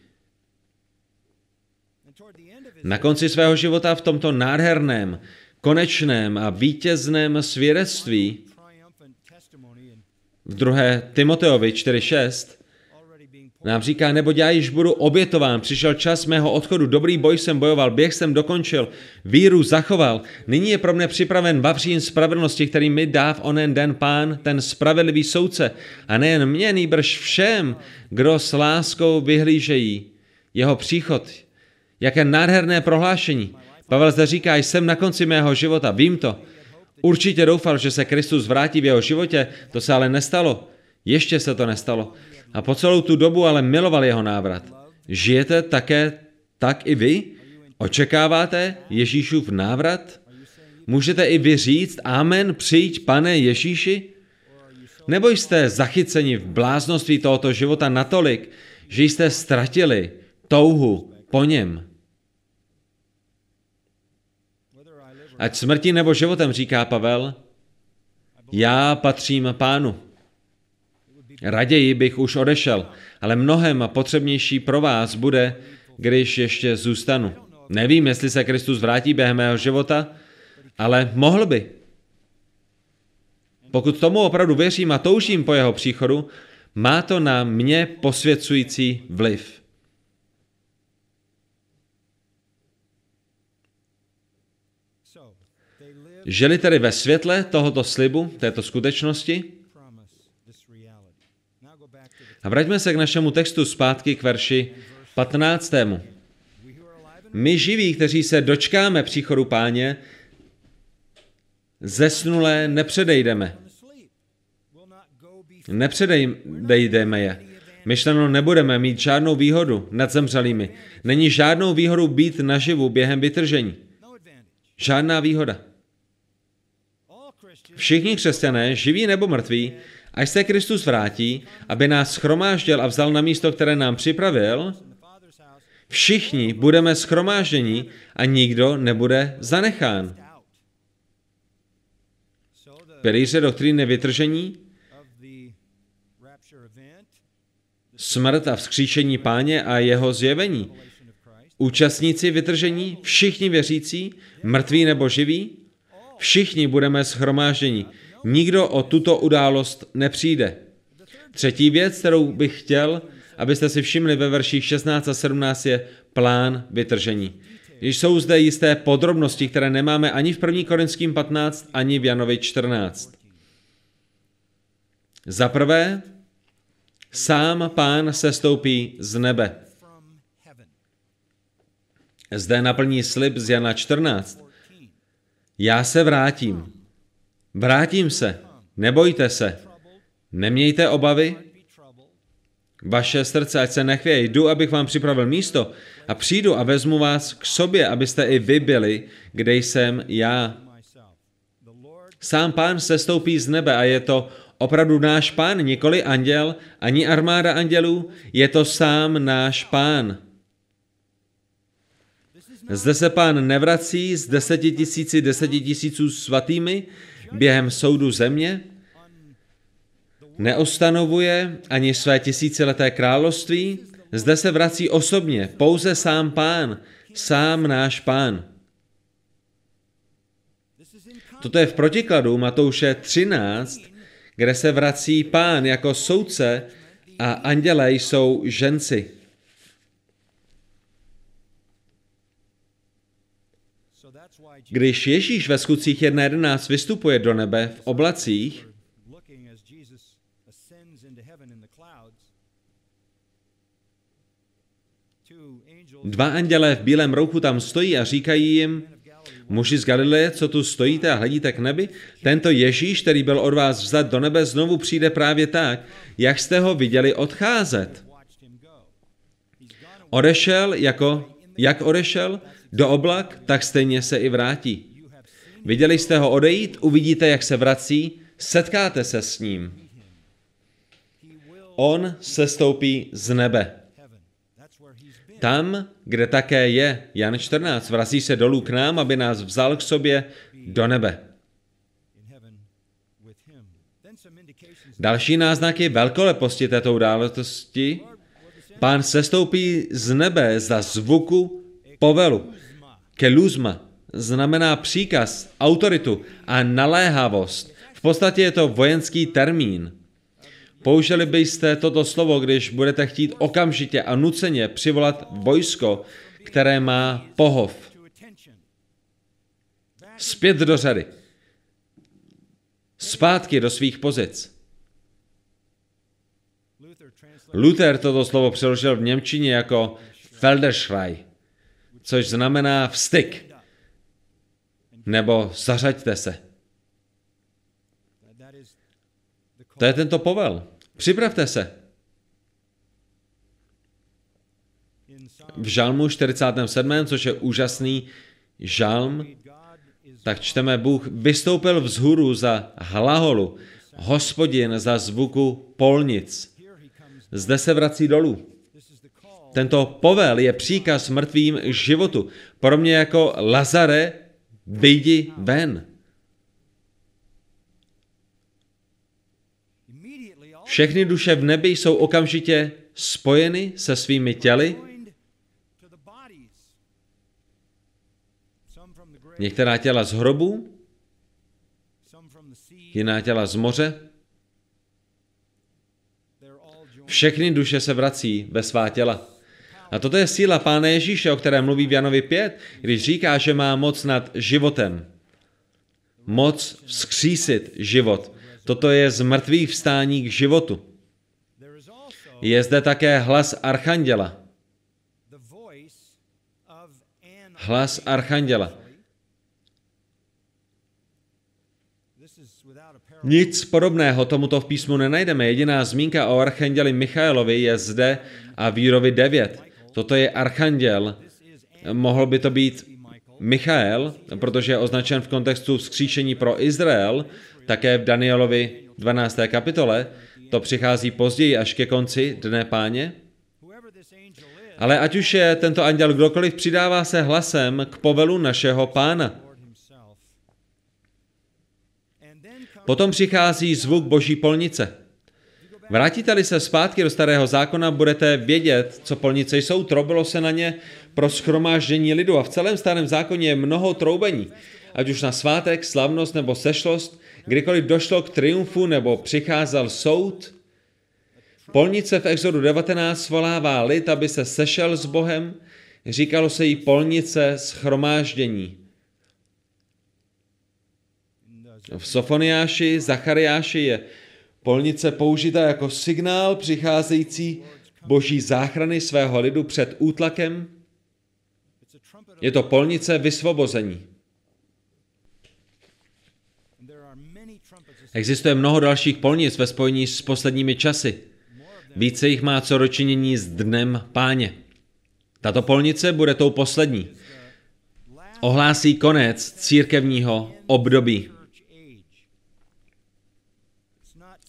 Na konci svého života v tomto nádherném, konečném a vítězném svědectví v druhé Timoteovi 4.6 nám říká, nebo já již budu obětován, přišel čas mého odchodu, dobrý boj jsem bojoval, běh jsem dokončil, víru zachoval, nyní je pro mne připraven vavřín spravedlnosti, který mi dá v onen den pán, ten spravedlivý soudce, a nejen mě, nýbrž všem, kdo s láskou vyhlížejí jeho příchod. Jaké nádherné prohlášení. Pavel zde říká, jsem na konci mého života, vím to. Určitě doufal, že se Kristus vrátí v jeho životě, to se ale nestalo. Ještě se to nestalo. A po celou tu dobu ale miloval jeho návrat. Žijete také tak i vy? Očekáváte Ježíšův návrat? Můžete i vy říct, amen, přijď, pane Ježíši? Nebo jste zachyceni v bláznoství tohoto života natolik, že jste ztratili touhu po něm? Ať smrti nebo životem, říká Pavel, já patřím pánu. Raději bych už odešel, ale mnohem potřebnější pro vás bude, když ještě zůstanu. Nevím, jestli se Kristus vrátí během mého života, ale mohl by. Pokud tomu opravdu věřím a toužím po jeho příchodu, má to na mě posvěcující vliv. Žili tedy ve světle tohoto slibu, této skutečnosti, a vraťme se k našemu textu zpátky k verši 15. My živí, kteří se dočkáme příchodu páně, zesnulé nepředejdeme. Nepředejdeme je. Myšleno nebudeme mít žádnou výhodu nad zemřelými. Není žádnou výhodu být naživu během vytržení. Žádná výhoda. Všichni křesťané, živí nebo mrtví, Až se Kristus vrátí, aby nás schromáždil a vzal na místo, které nám připravil, všichni budeme schromážděni a nikdo nebude zanechán. Pilíře doktríny vytržení, smrt a vzkříšení páně a jeho zjevení. Účastníci vytržení, všichni věřící, mrtví nebo živí, všichni budeme schromážděni. Nikdo o tuto událost nepřijde. Třetí věc, kterou bych chtěl, abyste si všimli ve verších 16 a 17, je plán vytržení. Jsou zde jisté podrobnosti, které nemáme ani v 1. Korinským 15, ani v Janovi 14. Za prvé, sám pán se stoupí z nebe. Zde naplní slib z Jana 14. Já se vrátím. Vrátím se, nebojte se, nemějte obavy, vaše srdce, ať se nechvěje, jdu, abych vám připravil místo a přijdu a vezmu vás k sobě, abyste i vy byli, kde jsem já. Sám pán se stoupí z nebe a je to opravdu náš pán, nikoli anděl, ani armáda andělů, je to sám náš pán. Zde se pán nevrací s deseti tisíci, deseti tisíců svatými, během soudu země, neostanovuje ani své tisícileté království, zde se vrací osobně, pouze sám pán, sám náš pán. Toto je v protikladu Matouše 13, kde se vrací pán jako soudce a andělé jsou ženci. Když Ježíš ve skutcích 1.11 vystupuje do nebe v oblacích, dva andělé v bílém rouchu tam stojí a říkají jim, muži z Galileje, co tu stojíte a hledíte k nebi, tento Ježíš, který byl od vás vzat do nebe, znovu přijde právě tak, jak jste ho viděli odcházet. Odešel jako, jak odešel? Do oblak, tak stejně se i vrátí. Viděli jste ho odejít, uvidíte, jak se vrací, setkáte se s ním. On se stoupí z nebe. Tam, kde také je, Jan 14, vrací se dolů k nám, aby nás vzal k sobě do nebe. Další náznaky velkoleposti této události. Pán sestoupí z nebe za zvuku povelu. Keluzma znamená příkaz, autoritu a naléhavost. V podstatě je to vojenský termín. Použili byste toto slovo, když budete chtít okamžitě a nuceně přivolat vojsko, které má pohov. Zpět do řady. Zpátky do svých pozic. Luther toto slovo přeložil v Němčině jako Felderschrei, což znamená vstyk, nebo zařaďte se. To je tento povel. Připravte se. V žalmu 47., což je úžasný žalm, tak čteme, Bůh vystoupil vzhůru za hlaholu, hospodin za zvuku polnic. Zde se vrací dolů. Tento povel je příkaz mrtvým životu. Pro mě jako Lazare, vyjdi ven. Všechny duše v nebi jsou okamžitě spojeny se svými těly. Některá těla z hrobu, jiná těla z moře. Všechny duše se vrací ve svá těla. A toto je síla Pána Ježíše, o které mluví v Janovi 5, když říká, že má moc nad životem. Moc vzkřísit život. Toto je z mrtvých vstání k životu. Je zde také hlas archanděla. Hlas archanděla. Nic podobného tomuto v písmu nenajdeme. Jediná zmínka o archanděli Michailovi je zde a Vírovi 9. Toto je archanděl. Mohl by to být Michael, protože je označen v kontextu vzkříšení pro Izrael, také v Danielovi 12. kapitole, to přichází později až ke konci dne páně. Ale ať už je tento anděl kdokoliv, přidává se hlasem k povelu našeho pána. Potom přichází zvuk boží polnice. Vrátíte-li se zpátky do starého zákona, budete vědět, co polnice jsou. Trobilo se na ně pro schromáždění lidu a v celém starém zákoně je mnoho troubení. Ať už na svátek, slavnost nebo sešlost, kdykoliv došlo k triumfu nebo přicházel soud. Polnice v Exodu 19 svolává lid, aby se sešel s Bohem. Říkalo se jí polnice schromáždění. V Sofoniáši, Zachariáši je polnice použita jako signál přicházející boží záchrany svého lidu před útlakem. Je to polnice vysvobození. Existuje mnoho dalších polnic ve spojení s posledními časy. Více jich má co ročinění s dnem páně. Tato polnice bude tou poslední. Ohlásí konec církevního období.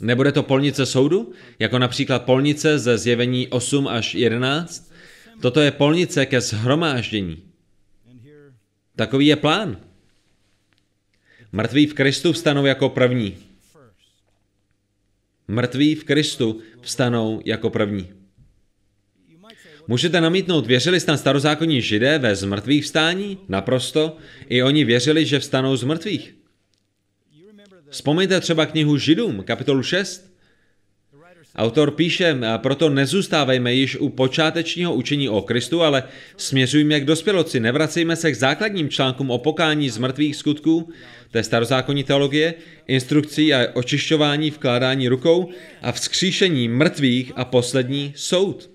Nebude to polnice soudu, jako například polnice ze zjevení 8 až 11? Toto je polnice ke shromáždění. Takový je plán. Mrtví v Kristu vstanou jako první. Mrtví v Kristu vstanou jako první. Můžete namítnout, věřili jste starozákonní židé ve zmrtvých vstání? Naprosto. I oni věřili, že vstanou z mrtvých. Vzpomeňte třeba knihu Židům, kapitolu 6. Autor píše, proto nezůstávejme již u počátečního učení o Kristu, ale směřujme k dospěloci. Nevracejme se k základním článkům o pokání z mrtvých skutků, to je starozákonní teologie, instrukcí a očišťování, vkládání rukou a vzkříšení mrtvých a poslední soud.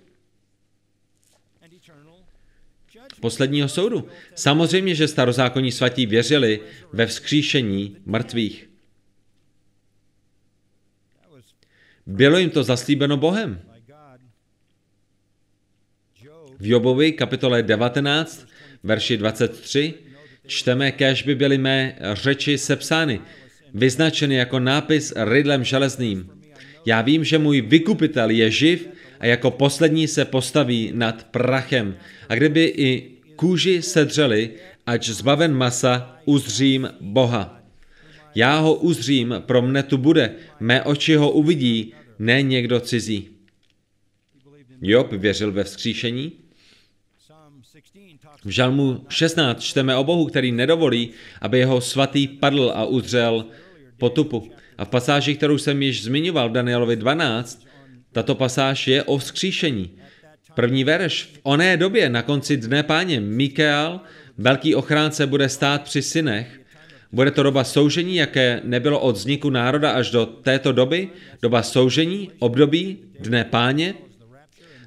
Posledního soudu. Samozřejmě, že starozákonní svatí věřili ve vzkříšení mrtvých. Bylo jim to zaslíbeno Bohem. V Jobovi kapitole 19, verši 23, čteme, kež by byly mé řeči sepsány, vyznačeny jako nápis rydlem železným. Já vím, že můj vykupitel je živ a jako poslední se postaví nad prachem. A kdyby i kůži sedřeli, ať zbaven masa, uzřím Boha. Já ho uzřím, pro mne tu bude, mé oči ho uvidí, ne někdo cizí. Job věřil ve vzkříšení. V Žalmu 16 čteme o Bohu, který nedovolí, aby jeho svatý padl a udřel potupu. A v pasáži, kterou jsem již zmiňoval v Danielovi 12, tato pasáž je o vzkříšení. První verš. V oné době, na konci dne páně, Mikael, velký ochránce, bude stát při synech. Bude to doba soužení, jaké nebylo od vzniku národa až do této doby. Doba soužení, období, dne páně.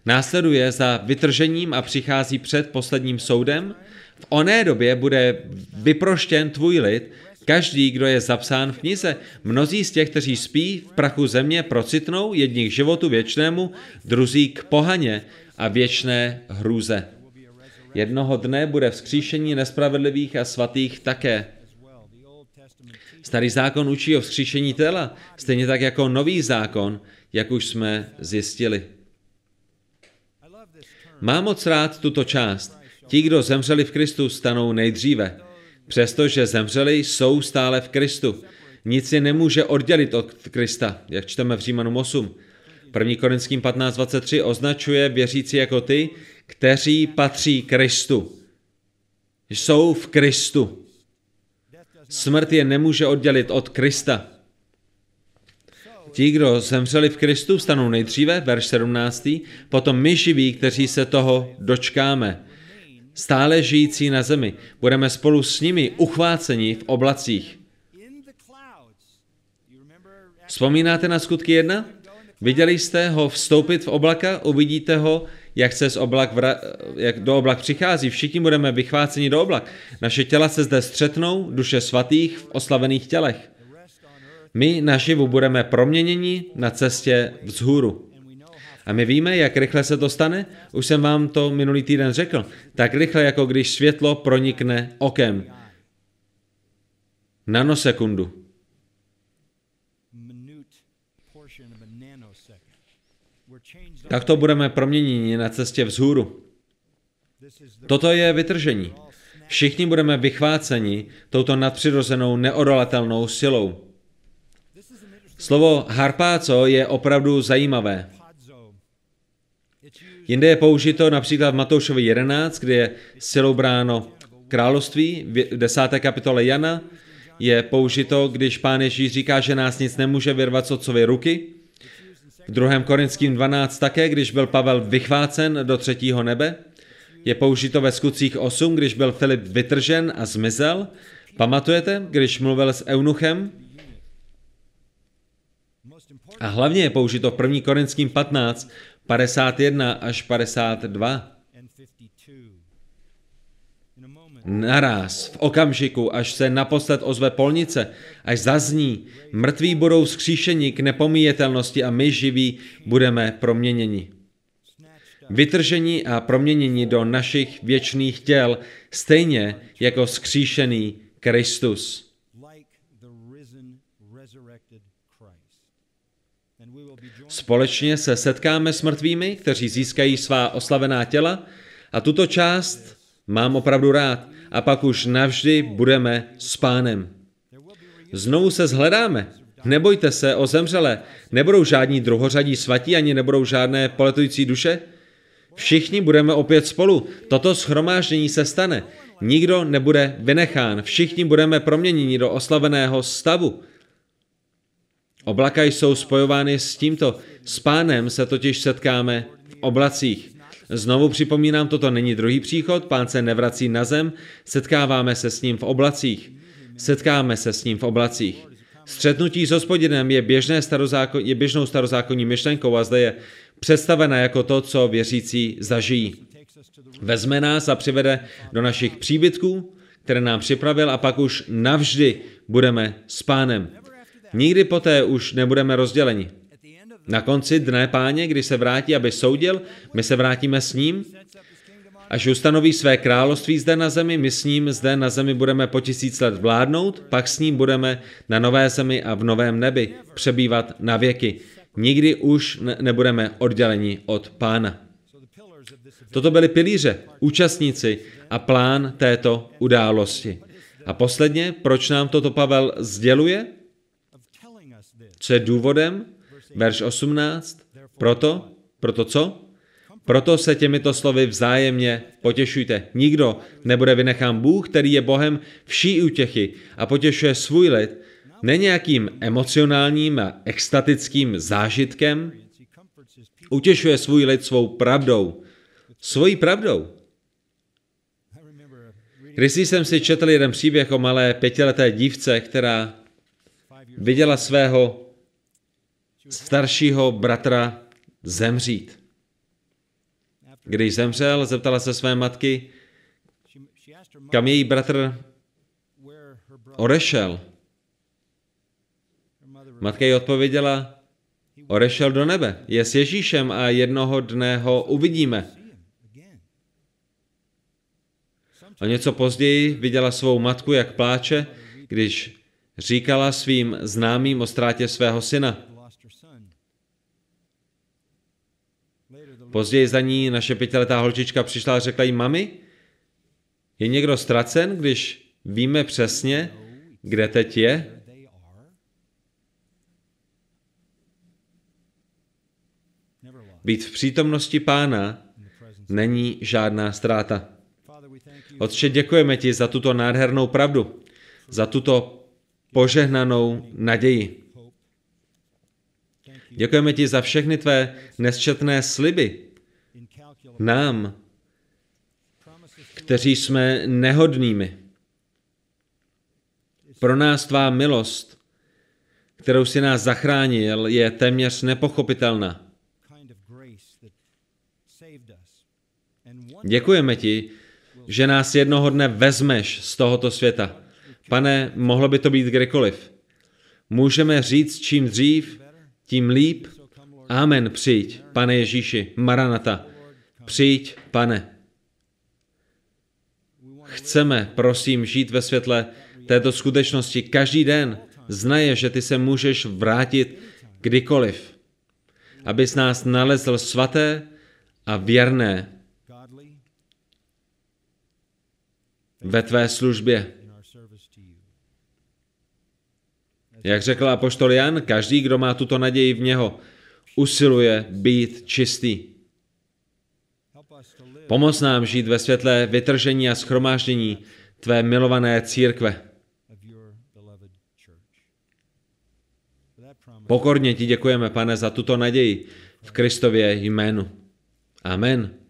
Následuje za vytržením a přichází před posledním soudem. V oné době bude vyproštěn tvůj lid, Každý, kdo je zapsán v knize, mnozí z těch, kteří spí v prachu země, procitnou jedni k životu věčnému, druzí k pohaně a věčné hrůze. Jednoho dne bude vzkříšení nespravedlivých a svatých také. Starý zákon učí o vzkříšení těla, stejně tak jako nový zákon, jak už jsme zjistili. Mám moc rád tuto část. Ti, kdo zemřeli v Kristu, stanou nejdříve. Přestože zemřeli, jsou stále v Kristu. Nic je nemůže oddělit od Krista, jak čteme v Římanům 8. 1. Korinským 15.23 označuje věřící jako ty, kteří patří Kristu. Jsou v Kristu. Smrt je nemůže oddělit od Krista. Ti, kdo zemřeli v Kristu, stanou nejdříve, verš 17. Potom my živí, kteří se toho dočkáme stále žijící na zemi. Budeme spolu s nimi uchváceni v oblacích. Vzpomínáte na skutky jedna? Viděli jste ho vstoupit v oblaka? Uvidíte ho, jak se z oblak vra... jak do oblak přichází. Všichni budeme vychváceni do oblak. Naše těla se zde střetnou, duše svatých v oslavených tělech. My naživu budeme proměněni na cestě vzhůru. A my víme, jak rychle se to stane? Už jsem vám to minulý týden řekl. Tak rychle, jako když světlo pronikne okem. Nanosekundu. Tak to budeme proměněni na cestě vzhůru. Toto je vytržení. Všichni budeme vychváceni touto nadpřirozenou neodolatelnou silou. Slovo harpáco je opravdu zajímavé. Jinde je použito například v Matoušovi 11, kde je silou bráno království, v desáté kapitole Jana je použito, když pán Ježíš říká, že nás nic nemůže vyrvat z otcovy ruky. V 2. Korinským 12 také, když byl Pavel vychvácen do třetího nebe. Je použito ve skutcích 8, když byl Filip vytržen a zmizel. Pamatujete, když mluvil s eunuchem? A hlavně je použito v 1. Korinským 15, 51 až 52. Naraz, v okamžiku, až se naposled ozve polnice, až zazní, mrtví budou skříšeni k nepomíjetelnosti a my živí budeme proměněni. Vytržení a proměnění do našich věčných těl, stejně jako skříšený Kristus. Společně se setkáme s mrtvými, kteří získají svá oslavená těla a tuto část mám opravdu rád a pak už navždy budeme s pánem. Znovu se zhledáme. Nebojte se o zemřelé. Nebudou žádní druhořadí svatí, ani nebudou žádné poletující duše. Všichni budeme opět spolu. Toto schromáždění se stane. Nikdo nebude vynechán. Všichni budeme proměněni do oslaveného stavu. Oblaka jsou spojovány s tímto. S pánem se totiž setkáme v oblacích. Znovu připomínám, toto není druhý příchod, pán se nevrací na zem, setkáváme se s ním v oblacích. Setkáme se s ním v oblacích. Střetnutí s hospodinem je, běžné starozákon, je běžnou starozákonní myšlenkou a zde je představena jako to, co věřící zažijí. Vezme nás a přivede do našich příbytků, které nám připravil a pak už navždy budeme s pánem. Nikdy poté už nebudeme rozděleni. Na konci dne páně, kdy se vrátí, aby soudil, my se vrátíme s ním. Až ustanoví své království zde na zemi, my s ním zde na zemi budeme po tisíc let vládnout, pak s ním budeme na nové zemi a v novém nebi přebývat na věky. Nikdy už nebudeme odděleni od pána. Toto byly pilíře, účastníci a plán této události. A posledně, proč nám toto Pavel sděluje? Co je důvodem? Verš 18. Proto, proto co? Proto se těmito slovy vzájemně potěšujte. Nikdo nebude vynechán Bůh, který je Bohem vší útěchy a potěšuje svůj lid, ne nějakým emocionálním a extatickým zážitkem, utěšuje svůj lid svou pravdou. Svojí pravdou. Když jsem si četl jeden příběh o malé pětileté dívce, která viděla svého staršího bratra zemřít. Když zemřel, zeptala se své matky, kam její bratr odešel. Matka jí odpověděla, odešel do nebe, je s Ježíšem a jednoho dne ho uvidíme. O něco později viděla svou matku, jak pláče, když říkala svým známým o ztrátě svého syna. Později za ní naše pětiletá holčička přišla a řekla jí, mami, je někdo ztracen, když víme přesně, kde teď je? Být v přítomnosti pána není žádná ztráta. Otče, děkujeme ti za tuto nádhernou pravdu, za tuto požehnanou naději. Děkujeme ti za všechny tvé nesčetné sliby nám, kteří jsme nehodnými. Pro nás tvá milost, kterou si nás zachránil, je téměř nepochopitelná. Děkujeme ti, že nás jednoho dne vezmeš z tohoto světa. Pane, mohlo by to být kdykoliv. Můžeme říct čím dřív, tím líp. Amen, přijď, pane Ježíši, Maranata. Přijď, pane. Chceme, prosím, žít ve světle této skutečnosti každý den. Znaje, že ty se můžeš vrátit kdykoliv. Abys nás nalezl svaté a věrné ve tvé službě. Jak řekl apoštol Jan, každý, kdo má tuto naději v něho, usiluje být čistý. Pomoz nám žít ve světle vytržení a schromáždění tvé milované církve. Pokorně ti děkujeme, pane, za tuto naději v Kristově jménu. Amen.